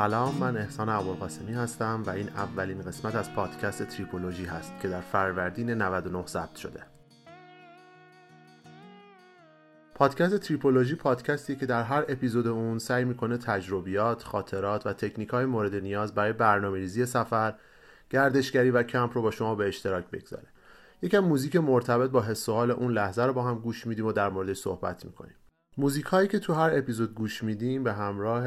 سلام من احسان ابوالقاسمی هستم و این اولین قسمت از پادکست تریپولوژی هست که در فروردین 99 ضبط شده پادکست تریپولوژی پادکستی که در هر اپیزود اون سعی می‌کنه تجربیات، خاطرات و تکنیک های مورد نیاز برای برنامه ریزی سفر، گردشگری و کمپ رو با شما به اشتراک بگذاره. یکم موزیک مرتبط با حس و حال اون لحظه رو با هم گوش میدیم و در موردش صحبت می‌کنیم. موزیک هایی که تو هر اپیزود گوش میدیم به همراه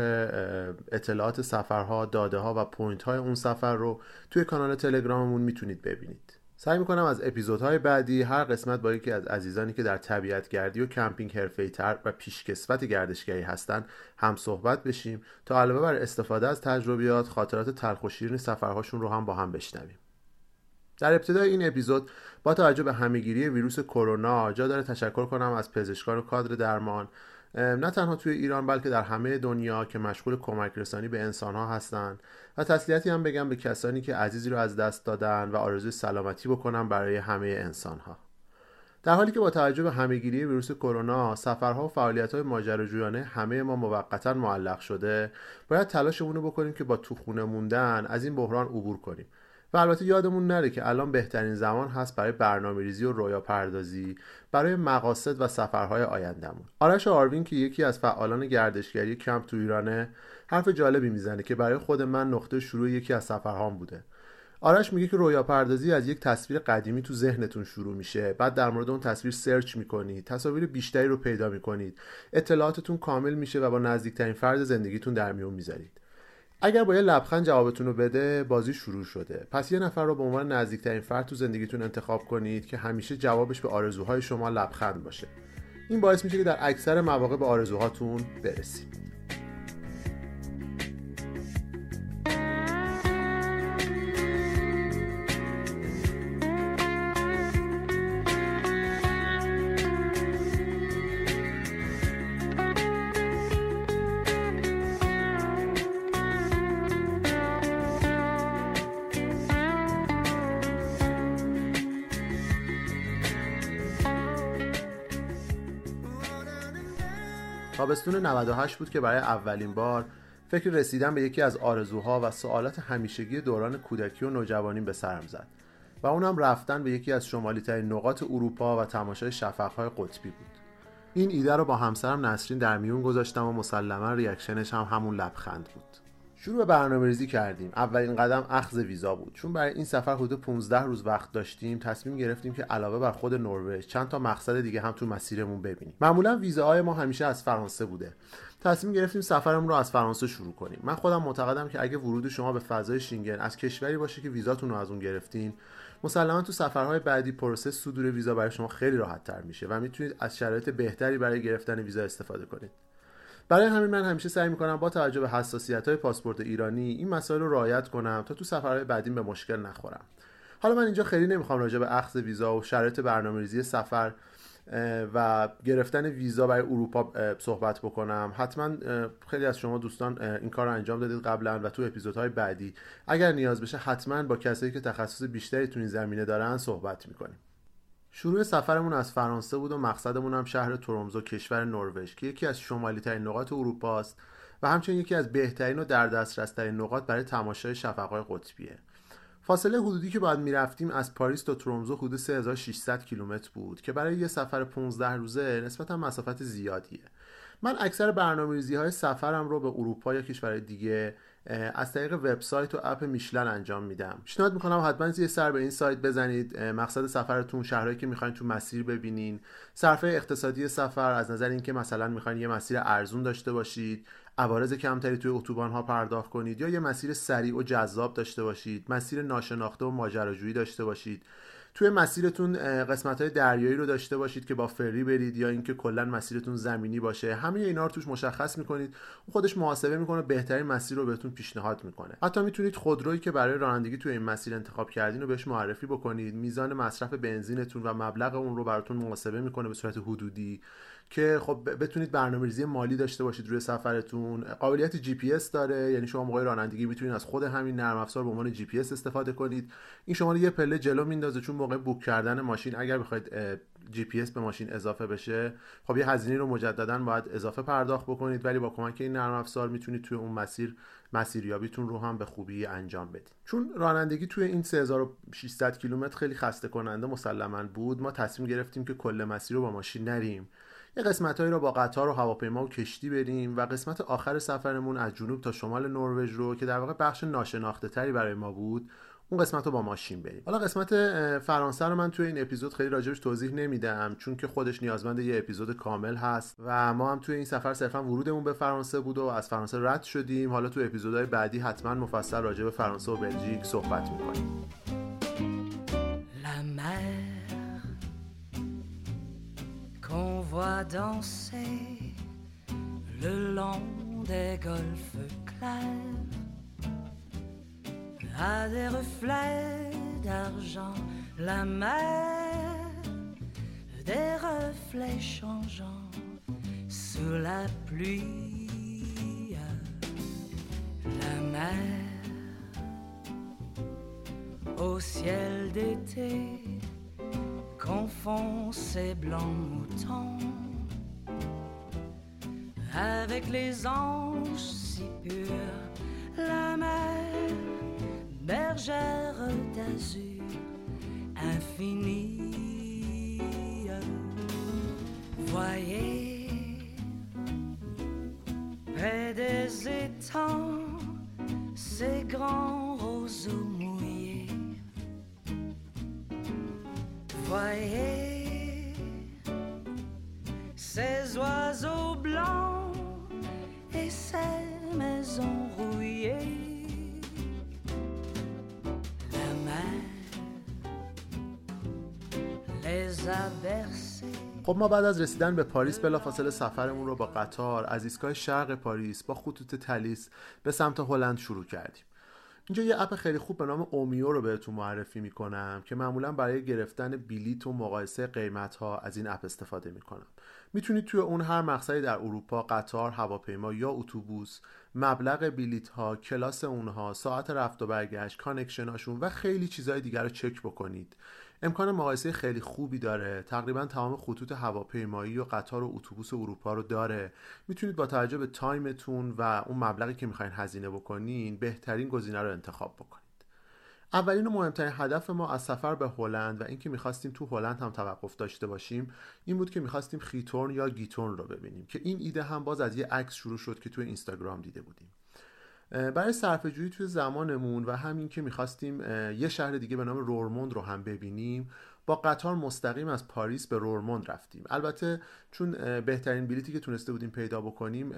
اطلاعات سفرها، داده ها و point های اون سفر رو توی کانال تلگراممون می‌تونید ببینید. سعی می‌کنم از اپیزودهای بعدی هر قسمت با یکی از عزیزانی که در طبیعت گردی و کمپینگ حرفه‌ای تر و پیشکسوت گردشگری هستن هم صحبت بشیم تا علاوه بر استفاده از تجربیات خاطرات تلخ و شیرین سفرهاشون رو هم با هم بشنویم در ابتدای این اپیزود با توجه به همهگیری ویروس کرونا جا داره تشکر کنم از پزشکان و کادر درمان. نه تنها توی ایران بلکه در همه دنیا که مشغول کمک رسانی به انسان ها هستند. و تسلیتی هم بگم به کسانی که عزیزی رو از دست دادن و آرزوی سلامتی بکنم برای همه انسان ها در حالی که با توجه به همهگیری ویروس کرونا سفرها و فعالیت های ماجراجویانه همه ما موقتا معلق شده باید تلاشمون رو بکنیم که با تو خونه موندن از این بحران عبور کنیم. و البته یادمون نره که الان بهترین زمان هست برای برنامه ریزی و رویا پردازی برای مقاصد و سفرهای آیندهمون. آرش آروین که یکی از فعالان گردشگری کمپ تو ایرانه حرف جالبی می‌زنه که برای خود من نقطه شروع یکی از سفرهام بوده. آرش میگه که رویا پردازی از یک تصویر قدیمی تو ذهنتون شروع میشه. بعد در مورد اون تصویر سرچ می‌کنید. تصاویر بیشتری رو پیدا می‌کنید. اطلاعاتتون کامل میشه و با نزدیکترین فرد زندگیتون در میون می‌ذارید. اگر با یه لبخند جوابتون رو بده بازی شروع شده. پس یه نفر رو به عنوان نزدیکترین فرد تو زندگیتون انتخاب کنید که همیشه جوابش به آرزوهای شما لبخند باشه. این باعث میشه که در اکثر مواقع به آرزوهاتون برسید. تابستون 98 بود که برای اولین بار فکر رسیدن به یکی از آرزوها و سوالات همیشگی دوران کودکی و نوجوانیم به سرم زد و اونم رفتن به یکی از شمالی ترین نقاط اروپا و تماشای شفقهای قطبی بود. این ایده رو با همسرم نسرین در میون گذاشتم و مسلما ریاکشنش هم همون لبخند بود. شروع به برنامه ریزی کردیم. اولین قدم اخذ ویزا بود. چون برای این سفر حدود 15 روز وقت داشتیم تصمیم گرفتیم که علاوه بر خود نروژ چند تا مقصد دیگه هم تو مسیرمون ببینیم. معمولا ویزاهای ما همیشه از فرانسه بوده. تصمیم گرفتیم سفرمون رو از فرانسه شروع کنیم. من خودم معتقدم که اگه ورود شما به فضای شینگن از کشوری باشه که ویزاتون رو از اون گرفتین مسلما تو سفرهای بعدی پروسه صدور ویزا برای شما خیلی راحت تر میشه و می‌تونید از شرایط بهتری برای گرفتن ویزا استفاده کنید. برای همین من همیشه سعی می‌کنم با توجه به حساسیت های پاسپورت ایرانی این مسائل رو رعایت کنم تا تو سفرهای بعدیم به مشکل نخورم. حالا من اینجا خیلی نمی‌خوام راجع به اخذ ویزا و شرایط برنامه‌ریزی سفر و گرفتن ویزا برای اروپا صحبت بکنم. حتما خیلی از شما دوستان این کار رو انجام دادید قبلا و تو اپیزودهای بعدی. اگر نیاز بشه حتما با کسایی که تخصص بیشتری تو این زمینه دارن صحبت می‌کنیم. شروع سفرمون از فرانسه بود و مقصدمون هم شهر ترومزو کشور نروژ که یکی از شمالی ترین نقاط اروپا است و همچنین یکی از بهترین و در دسترس ترین نقاط برای تماشای شفقهای قطبیه. فاصله حدودی که باید می‌رفتیم از پاریس تا ترومزو حدود 3600 کیلومتر بود که برای یه سفر 15 روزه نسبتا مسافت زیادیه. من اکثر برنامه‌ریزی های سفرم رو به اروپا یا کشورهای دیگه از طریق وبسایت و اپ میشلن انجام میدم. پیشنهاد می‌کنم حتما یه سر به این سایت بزنید. مقصد سفرتون شهرهایی که می‌خواین تو مسیر ببینین. صرفه اقتصادی سفر از نظر اینکه مثلا می‌خواین یه مسیر ارزون داشته باشید عوارض کمتری توی اتوبان ها پرداخت کنید یا یه مسیر سریع و جذاب داشته باشید مسیر ناشناخته و ماجراجویی داشته باشید. توی مسیرتون قسمت های دریایی رو داشته باشید که با ferry برید یا اینکه کلا مسیرتون زمینی باشه. همه اینا رو توش مشخص می‌کنید. خودش محاسبه می‌کنه بهترین مسیر رو بهتون پیشنهاد می‌کنه. حتی می‌تونید خودرویی که برای رانندگی توی این مسیر انتخاب کردین رو بهش معرفی بکنید. میزان مصرف بنزینتون و مبلغ اون رو براتون محاسبه می‌کنه به صورت حدودی. که خب بتونید برنامه‌ریزی مالی داشته باشید روی سفرتون. قابلیت جی پی اس داره یعنی شما موقع رانندگی می‌تونید از خود همین نرم افزار به عنوان جی پی اس استفاده کنید. این شما رو یه پله جلو میندازه چون موقع book کردن ماشین اگر بخواید جی پی اس به ماشین اضافه بشه خب یه هزینه رو مجددا باید اضافه پرداخت بکنید ولی با کمک این نرم افزار می‌تونید توی اون مسیر مسیریابیتون رو هم به خوبی انجام بدید. چون رانندگی توی این 3600 کیلومتر خیلی خسته کننده مسلما بود ما تصمیم گرفتیم که کل مسیر رو با ماشین نریم. یه قسمتهایی رو با قطار و هواپیما و کشتی بریم و قسمت آخر سفرمون از جنوب تا شمال نروژ رو که در واقع بخش ناشناخته تری برای ما بود اون قسمت رو با ماشین بریم. حالا قسمت فرانسه رو من توی این اپیزود خیلی راجبش توضیح نمیدم چون که خودش نیازمند یه اپیزود کامل هست و ما هم توی این سفر صرفا ورودمون به فرانسه بود و از فرانسه رد شدیم. حالا توی اپیزودهای بعدی حتما مفصل راجع به فرانسه و بلژیک صحبت می‌کنیم. Voit danser le long des golfes clairs. À des reflets d'argent, la mer, des reflets changeants sous la pluie, la mer au ciel d'été confond ses blancs moutons avec les anges si purs, la mer, bergère d'azur infinie. Voyez près des étangs ces grands Oiseaux blancs et. La les a. خب ما بعد از رسیدن به پاریس بلافاصله سفرمون رو با قطار از ایستگاه شرق پاریس با خطوط تلیس به سمت هلند شروع کردیم اینجا یه اپ خیلی خوب به نام اومیو رو بهتون معرفی می‌کنم که معمولا برای گرفتن بلیت و مقایسه قیمت ها از این اپ استفاده می‌کنم. می‌تونید توی اون هر مقصدی در اروپا قطار هواپیما یا اتوبوس مبلغ بلیت ها کلاس اونها ساعت رفت و برگشت connection اشون و خیلی چیزهای دیگر رو چک بکنید. امکان مقایسه خیلی خوبی داره. تقریبا تمام خطوط هواپیمایی و قطار و اتوبوس اروپا رو داره. می‌تونید با توجه به تایمتون و اون مبلغی که می‌خواین هزینه بکنین بهترین گزینه رو انتخاب بکنید. اولین و مهمترین هدف ما از سفر به هلند و اینکه می‌خواستیم تو هلند هم توقف داشته باشیم این بود که می‌خواستیم خیتورن یا گیتورن رو ببینیم که این ایده هم باز از یه عکس شروع شد که توی اینستاگرام دیده بودیم. برای صرفه جویی توی زمانمون و همین که می‌خواستیم یه شهر دیگه به نام رورموند رو هم ببینیم با قطار مستقیم از پاریس به رورموند رفتیم. البته چون بهترین بلیتی که تونسته بودیم پیدا بکنیم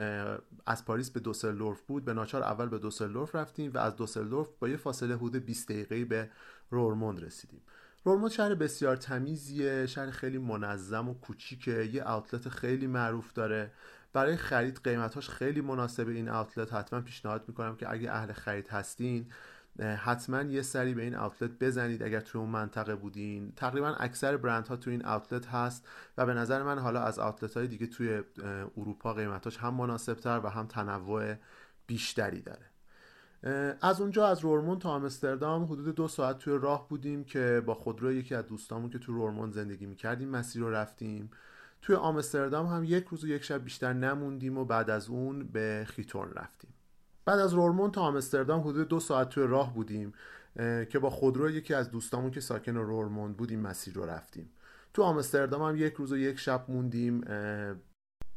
از پاریس به دوسلدورف بود. به ناچار اول به دوسلدورف رفتیم و از دوسلدورف با یه فاصله حدود 20 دقیقه‌ای به رورموند رسیدیم. رورموند شهر بسیار تمیزیه شهر خیلی منظم و کوچیکه یه اوتلت خیلی معروف داره. برای خرید قیمتاش خیلی مناسب این اوتلت حتما پیشنهاد می‌کنم که اگه اهل خرید هستین حتما یه سری به این اوتلت بزنید. اگر توی اون منطقه بودین تقریبا اکثر برند ها توی این اوتلت هست و به نظر من حالا از اوتلت های دیگه توی اروپا قیمتاش هم مناسب تر و هم تنوع بیشتری داره. از اونجا از رورموند تا آمستردام حدود دو ساعت توی راه بودیم که با خودرو یکی از دوستامون که تو رورموند زندگی می‌کردیم مسیر رو رفتیم. توی آمستردام هم یک روز و یک شب بیشتر نموندیم و بعد از اون به خیتورن رفتیم. بعد از رورموند تا آمستردام حدود دو ساعت توی راه بودیم که با خودرو یکی از دوستامون که ساکن رورموند بودیم مسیر رو رفتیم. تو آمستردام هم یک روز و یک شب موندیم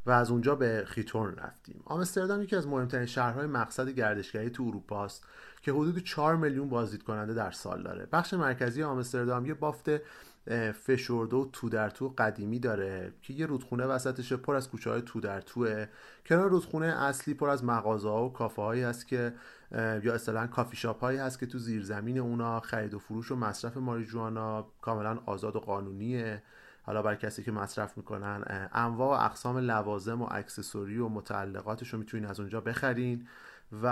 و از اونجا به خیتورن رفتیم. آمستردام یکی از مهمترین شهرهای مقصد گردشگری تو اروپا است که حدود 4 میلیون بازدید کننده در سال داره. بخش مرکزی آمستردام یه بافت فشرده و تو در تو قدیمی داره که یه رودخونه وسطش پر از کوچه های تو در توه کنار رودخونه اصلی پر از مغازه و کافه هایی هست که یا اصطلاحا کافی شاپ هایی هست که تو زیرزمین اونا خرید و فروش و مصرف ماریجوانا کاملا آزاد و قانونیه. حالا برای کسی که مصرف می‌کنن انواع و اقسام لوازم و accessory و متعلقاتش رو می‌تونین از اونجا بخرین. و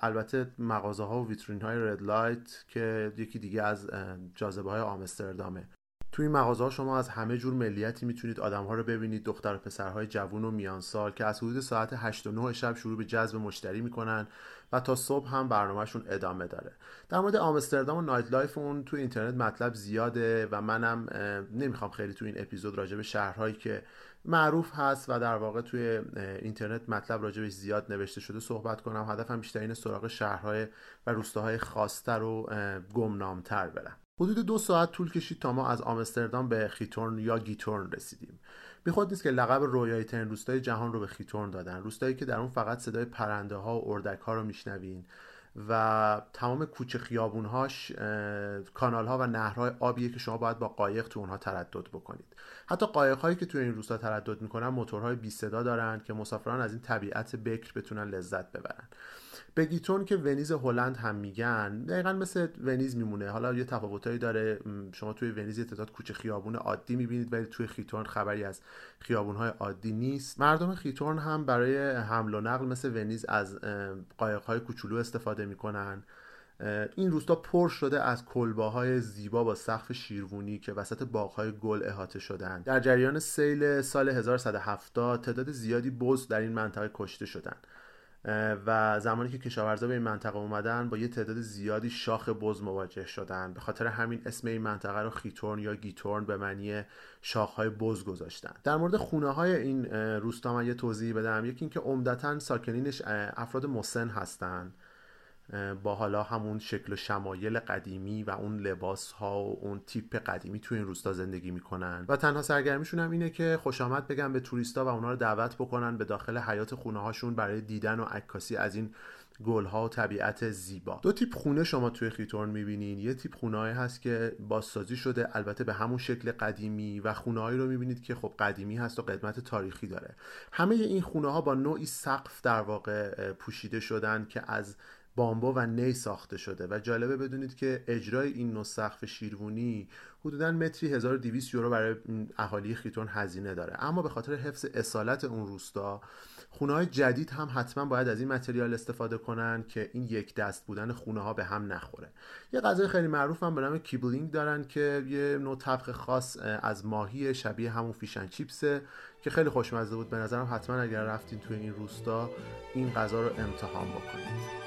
البته مغازه ها و ویترین های red light که یکی دیگه از جاذبه های آمستردامه. تو این مغازه ها شما از همه جور ملیتی می‌تونید آدم ها رو ببینید دختر و پسرهای جوون و میان سال که از حدود ساعت 8 و 9 شب شروع به جذب مشتری می‌کنن و تا صبح هم برنامهشون ادامه داره. در مورد آمستردام و nightlife اون تو اینترنت مطلب زیاده و منم نمی‌خوام خیلی تو این اپیزود راجع به شهرهایی که معروف هست و در واقع توی اینترنت مطلب راجبش زیاد نوشته شده صحبت کنم. هدفم بیشتر اینه سراغ شهرهای و روستاهای خاصتر و گمنامتر برم. حدود دو ساعت طول کشید تا ما از آمستردام به خیتورن یا گیتورن رسیدیم. بی خود نیست که لقب رویایی ترین روستای جهان رو به خیتورن دادن. روستایی که در اون فقط صدای پرنده ها و اردک ها رو میشنوین و تمام کوچه خیابونهاش کانال ها و نهرهای آبیه که شما باید با قایق تو اونها تردد بکنید. حتی قایق هایی که توی این روستا تردد می‌کنن موتورهای بی صدا دارن که مسافران از این طبیعت بکر بتونن لذت ببرن. بگیتون که ونیز هلند هم میگن دقیقا مثل ونیز میمونه. حالا یه تفاوتایی داره. شما توی ونیز تعداد کوچه خیابون عادی می‌بینید ولی توی خیتورن خبری از خیابونهای عادی نیست. مردم خیتورن هم برای حمل و نقل مثل ونیز از قایقهای کوچولو استفاده می‌کنن. این روستا پر شده از کلباهای زیبا با سقف شیروونی که وسط باغهای گل احاطه شدن در جریان سیل سال 1170 تعداد زیادی بز در این منطقه کشته شدند. و زمانی که کشاورزا به این منطقه اومدن با یه تعداد زیادی شاخ بز مواجه شدن به خاطر همین اسم این منطقه رو خیتورن یا گیتورن به معنی شاخهای بز گذاشتن در مورد خونه های این روستا من یه توضیح بدم. یکی اینکه عمدتا ساکنینش افراد مسن هستند. با حالا همون شکل و شمایل قدیمی و اون لباس ها و اون تیپ قدیمی توی این روستا زندگی می‌کنن. و تنها سرگرمیشون هم اینه که خوش آمد بگن به توریستا و اونا رو دعوت بکنن به داخل حیات خونه هاشون برای دیدن و عکاسی از این گل ها و طبیعت زیبا. دو تیپ خونه شما توی خیتورن می‌بینین. یه تیپ خونه هست که بازسازی شده البته به همون شکل قدیمی و خونه رو می‌بینید که خب قدیمی هست و قدمت تاریخی داره. همه این خونه ها با نوعی سقف در واقع پوشیده شدن که از بامبو و نی ساخته شده و جالبه بدونید که اجرای این نو سقف شیروونی حدودا متری 1200 یورو برای اهالی خیتون هزینه داره. اما به خاطر حفظ اصالت اون روستا خونه های جدید هم حتما باید از این متریال استفاده کنن که این یک دست بودن خونه ها به هم نخوره. یه غذای خیلی معروف هم به نام کیبلینگ دارن که یه نوع طبخ خاص از ماهی شبیه همون فیشن چیپسه که خیلی خوشمزه بود. به نظرم حتما اگر رفتین توی این روستا این غذا رو امتحان بکنید.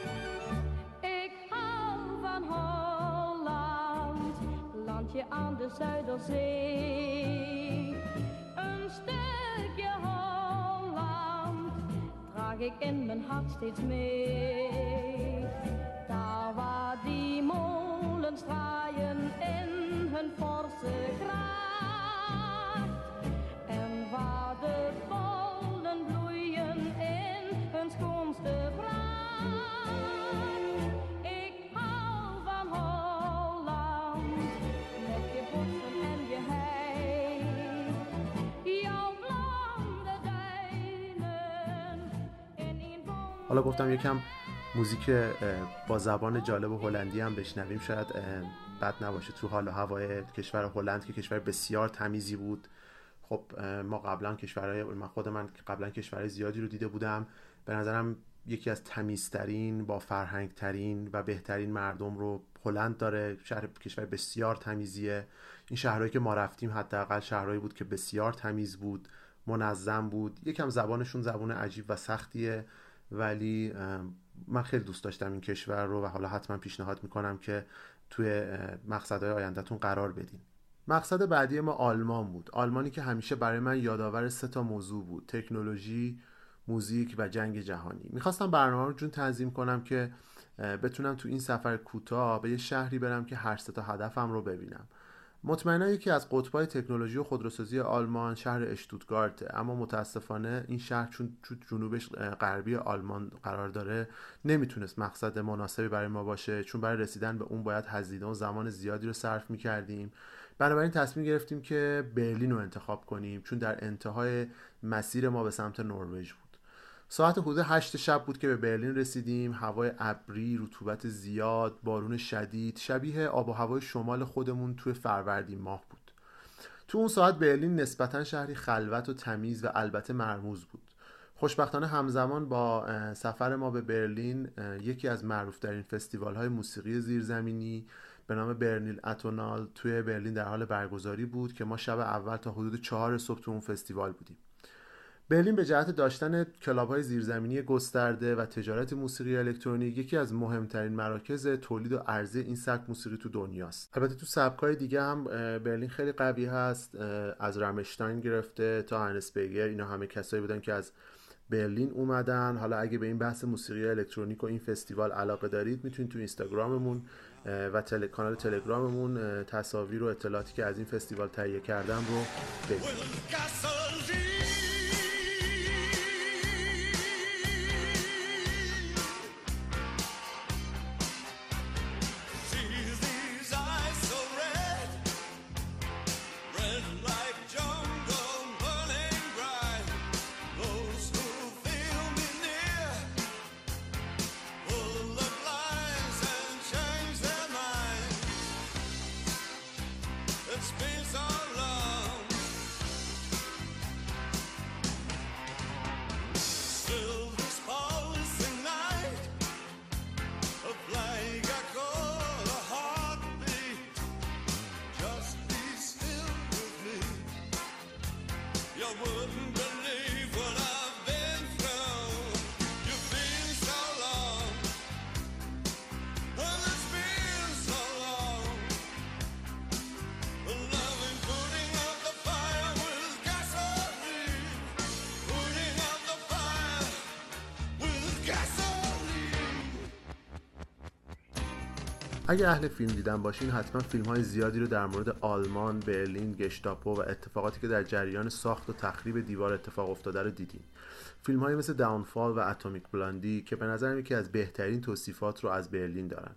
Aan de Zuiderzee. Een stukje Holland ik in mijn hart steeds mee. Daar waar die molens draaien حالا گفتم یکم موزیک با زبان جالب هلندی هم بشنویم. شاید بد نباشه. تو حال و هوای کشور هلند که کشور بسیار تمیزی بود. خب ما قبلا کشورهای من خود من قبلا کشورهای زیادی رو دیده بودم. به نظرم یکی از تمیزترین با فرهنگترین و بهترین مردم رو هلند داره. شهر کشور بسیار تمیزیه. این شهرهایی که ما رفتیم حداقل شهرهایی بود که بسیار تمیز بود منظم بود. یکم زبانشون زبان عجیب و سختیه. ولی من خیلی دوست داشتم این کشور رو و حالا حتما پیشنهاد می‌کنم که توی مقصدهای آیندهتون قرار بدین. مقصد بعدی ما آلمان بود. آلمانی که همیشه برای من یادآور سه تا موضوع بود تکنولوژی موزیک و جنگ جهانی. می‌خواستم برنامه رو جون تنظیم کنم که بتونم تو این سفر کوتاه به یه شهری برم که هر سه تا هدفم رو ببینم. مطمئنا یکی از قطبای تکنولوژی و خودروسازی آلمان شهر اشتوتگارته. اما متاسفانه این شهر چون جنوبش غربی آلمان قرار داره نمی‌تونست مقصد مناسبی برای ما باشه. چون برای رسیدن به اون باید هزینه و زمان زیادی رو صرف می‌کردیم. بنابراین تصمیم گرفتیم که برلین رو انتخاب کنیم چون در انتهای مسیر ما به سمت نروژ بود. ساعت حدود هشت شب بود که به برلین رسیدیم. هوای ابری رطوبت زیاد بارون شدید شبیه آب و هوای شمال خودمون توی فروردین ماه بود. تو اون ساعت برلین نسبتا شهری خلوت و تمیز و البته مرموز بود. خوشبختانه همزمان با سفر ما به برلین یکی از معروفترین فستیوال های موسیقی زیرزمینی به نام برنیل اتونال توی برلین در حال برگزاری بود که ما شب اول تا حدود چهار صبح تو اون فستیوال بودیم. برلین به جهت داشتن کلاب های زیرزمینی گسترده و تجارت موسیقی الکترونیک یکی از مهمترین مراکز تولید و عرضه این سبک موسیقی تو دنیاست. البته تو سبک های دیگه هم برلین خیلی قوی هست از رمشتاین گرفته تا هنس بیگر اینا همه کسایی بودن که از برلین اومدن. حالا اگه به این بحث موسیقی الکترونیک و این فستیوال علاقه دارید می‌تونید تو اینستاگراممون و تل... کانال تلگراممون تصاویر و اطلاعاتی که از این فستیوال تهیه کردم رو ببینید. I wouldn't. اگه اهل فیلم دیدن باشین حتما فیلم های زیادی رو در مورد آلمان، برلین، گشتاپو و اتفاقاتی که در جریان ساخت و تخریب دیوار اتفاق افتاده رو دیدین. فیلم های مثل داونفال و اتمیک بلاندی که به نظرم یکی از بهترین توصیفات رو از برلین دارن.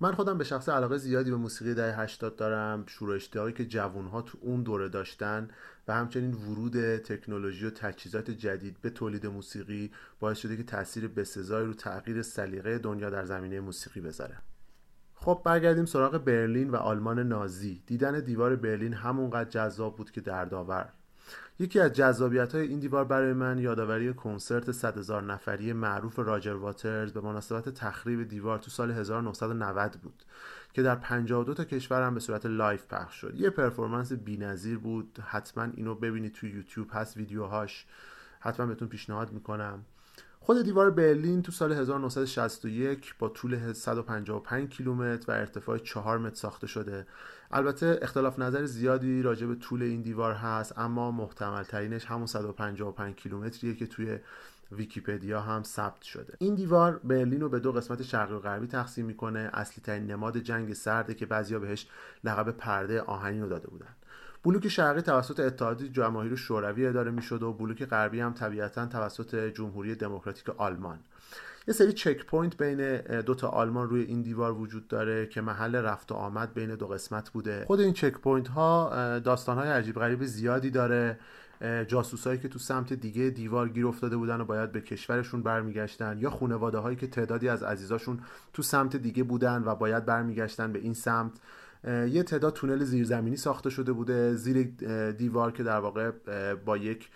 من خودم به شخص علاقه زیادی به موسیقی دهه 80 دارم شروع اشتیاقی که جوانها تو اون دوره داشتن و همچنین ورود تکنولوژی و تجهیزات جدید به تولید موسیقی باعث شده که تاثیر بسزایی رو تغییر سلیقه دنیا در زمینه موسیقی بذاره. خب برگردیم سراغ برلین و آلمان نازی. دیدن دیوار برلین همونقدر جذاب بود که دردآور. یکی از جذابیت های این دیوار برای من یادآوری کنسرت 100 هزار نفری معروف راجر واترز به مناسبت تخریب دیوار تو سال 1990 بود که در 52 تا کشور هم به صورت live پخش شد. یه performance بی‌نظیر بود. حتما اینو ببینید تو یوتیوب هست ویدیوهاش. حتما بهتون پیشنهاد می‌کنم. خود دیوار برلین تو سال 1961 با طول 155 کیلومتر و ارتفاع 4 متر ساخته شده. البته اختلاف نظر زیادی راجع به طول این دیوار هست اما محتمل ترینش همون 155 کیلومتریه که توی ویکیپدیا هم ثبت شده. این دیوار برلین رو به دو قسمت شرقی و غربی تقسیم می‌کنه. اصلی ترین نماد جنگ سرده که بعضیا بهش لقب پرده آهنین رو داده بودن. بلوک شرقی توسط اتحاد جماهیر شوروی اداره می‌شد و بلوک غربی هم طبیعتا توسط جمهوری دموکراتیک آلمان. یه سری checkpoint بین دو تا آلمان روی این دیوار وجود داره که محل رفت و آمد بین دو قسمت بوده. خود این checkpoint ها داستان های عجیب غریب زیادی داره. جاسوسایی که تو سمت دیگه دیوار گیر افتاده بودن و باید به کشورشون برمیگشتن یا خانواده هایی که تعدادی از عزیزاشون تو سمت دیگه بودن و باید برمیگشتن به این سمت. یه تعداد تونل زیرزمینی ساخته شده بوده زیر دیوار که در واقع با یک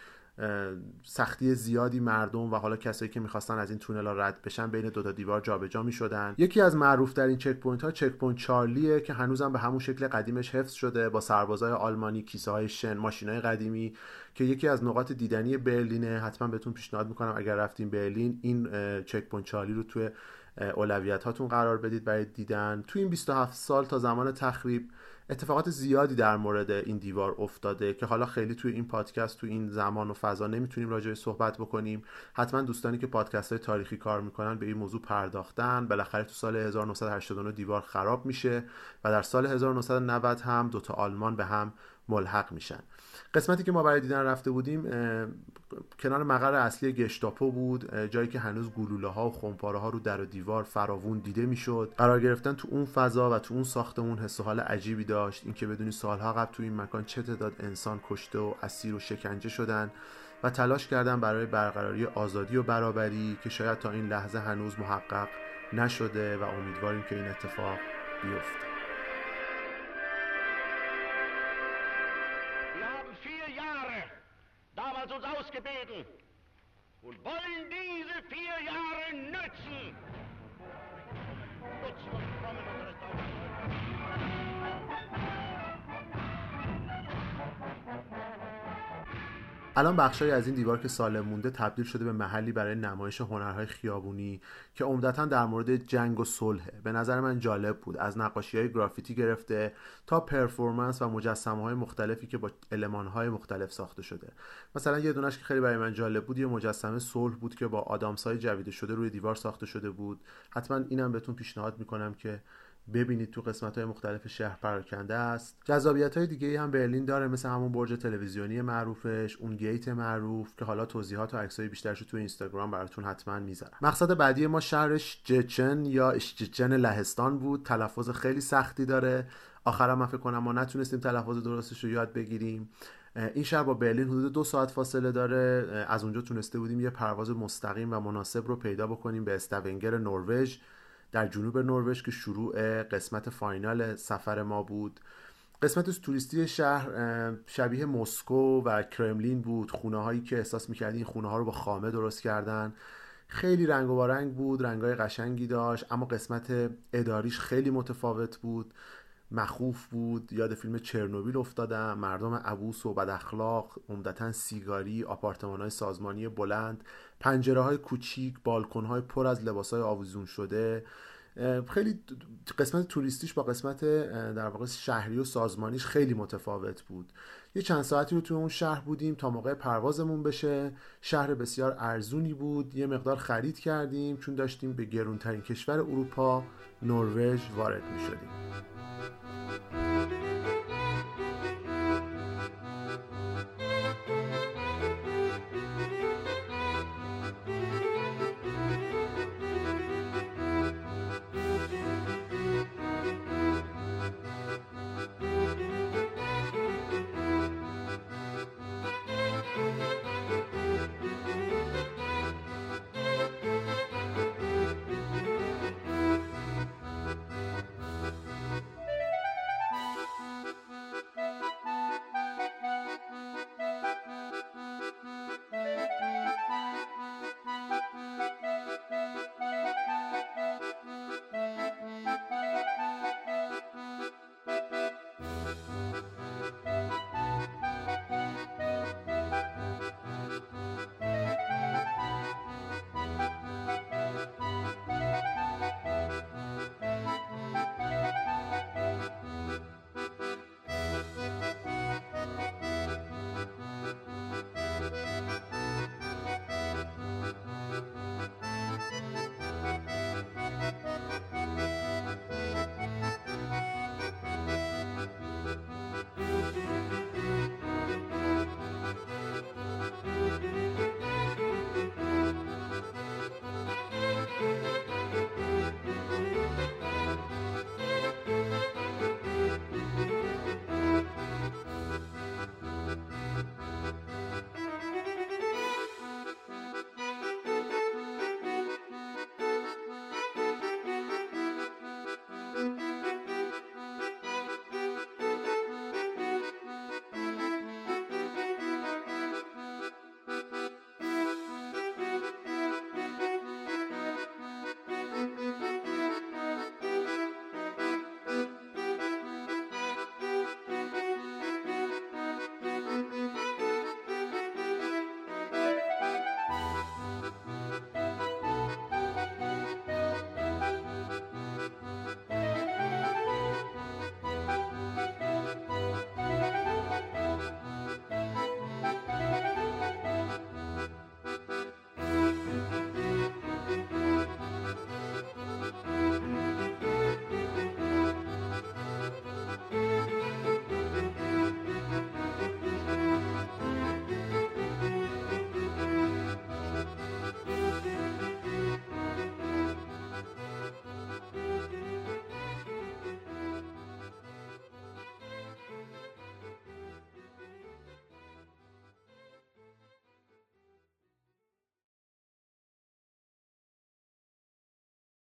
سختی زیادی مردم و حالا کسایی که می‌خواستن از این تونل ها رد بشن بین دو تا دیوار جابجا می‌شدن. یکی از معروف ترین checkpoint ها Checkpoint Charlie ه که هنوزم به همون شکل قدیمش حفظ شده با سربازای آلمانی کیسه های شن ماشین های قدیمی که یکی از نقاط دیدنی برلینه. حتما بهتون پیشنهاد می‌کنم اگر رفتین برلین این Checkpoint Charlie رو توی اولویت هاتون قرار بدید برای دیدن. تو این 27 سال تا زمان تخریب اتفاقات زیادی در مورد این دیوار افتاده که حالا خیلی توی این پادکست تو این زمان و فضا نمی‌تونیم راجع صحبت بکنیم. حتما دوستانی که پادکست های تاریخی کار می‌کنن به این موضوع پرداختن. بالاخره تو سال 1989 دیوار خراب میشه و در سال 1990 هم دوتا آلمان به هم ملحق میشن. قسمتی که ما برای دیدن رفته بودیم کنار مقر اصلی گشتاپو بود جایی که هنوز گلوله ها و خمپاره ها رو در و دیوار فراوون دیده می‌شد. قرار گرفتن تو اون فضا و تو اون ساختمون حس و حال عجیبی داشت. اینکه بدونی سالها قبل تو این مکان چه تعداد انسان کشته و اسیر و شکنجه شدن و تلاش کردن برای برقراری آزادی و برابری که شاید تا این لحظه هنوز محقق نشده و امیدواریم که این اتفاق بیفته. الان بخشای از این دیوار که سالم مونده تبدیل شده به محلی برای نمایش هنرهای خیابونی که عمدتا در مورد جنگ و صلحه به نظر من جالب بود. از نقاشی های گرافیتی گرفته تا پرفورمنس و مجسمه های مختلفی که با علمان های مختلف ساخته شده. مثلا یه دونش که خیلی برای من جالب بود یه مجسمه صلح بود که با آدامس های جویده شده روی دیوار ساخته شده بود. حتما اینم بهتون پیشنهاد می‌کنم که ببینید تو قسمت های مختلف شهر پراکنده است. جذابیت های دیگه هم برلین داره مثل همون برج تلویزیونی معروفش اون گیت معروف که حالا توضیحات و عکسای بیشترش تو اینستاگرام براتون حتما می‌ذارم. مقصد بعدی ما شهرش جچن یا اشجچن لهستان بود. تلفظ خیلی سختی داره. آخرم من فکر کنم ما نتونستیم تلفظ درستش رو یاد بگیریم. این شهر با برلین حدود دو ساعت فاصله داره. از اونجا تونسته بودیم یه پرواز مستقیم و مناسب رو پیدا بکنیم به استونگر نروژ. در جنوب نروژ که شروع قسمت فاینال سفر ما بود. قسمت توریستی شهر شبیه مسکو و کرملین بود. خونه هایی که احساس می‌کردی این خونه ها رو با خامه درست کردن. خیلی رنگ و رنگ بود رنگ های قشنگی داشت اما قسمت اداریش خیلی متفاوت بود. مخوف بود یاد فیلم چرنوبیل افتادم مردم عبوس و بد اخلاق عمدتا سیگاری آپارتمان های سازمانی بلند پنجره های کوچیک بالکن های پر از لباس های آویزون شده. خیلی قسمت توریستیش با قسمت در واقع شهری و سازمانیش خیلی متفاوت بود. یه چند ساعتی رو توی اون شهر بودیم تا موقع پروازمون بشه. شهر بسیار ارزونی بود. یه مقدار خرید کردیم چون داشتیم به گرونترین کشور اروپا نروژ وارد می شدیم